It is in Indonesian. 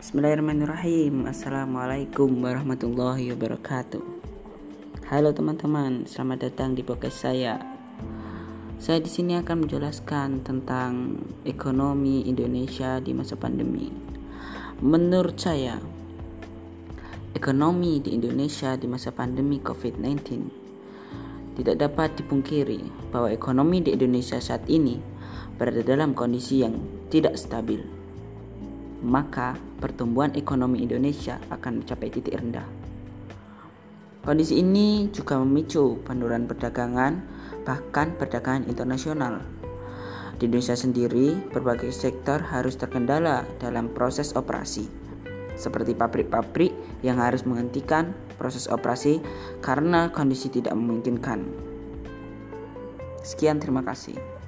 Bismillahirrahmanirrahim. Assalamualaikum warahmatullahi wabarakatuh. Halo teman-teman, selamat datang di podcast saya. Saya di sini akan menjelaskan tentang ekonomi Indonesia di masa pandemi. Menurut saya, ekonomi di Indonesia di masa pandemi COVID-19 tidak dapat dipungkiri bahwa ekonomi di Indonesia saat ini berada dalam kondisi yang tidak stabil maka pertumbuhan ekonomi Indonesia akan mencapai titik rendah. Kondisi ini juga memicu penurunan perdagangan, bahkan perdagangan internasional. Di Indonesia sendiri, berbagai sektor harus terkendala dalam proses operasi, seperti pabrik-pabrik yang harus menghentikan proses operasi karena kondisi tidak memungkinkan. Sekian, terima kasih.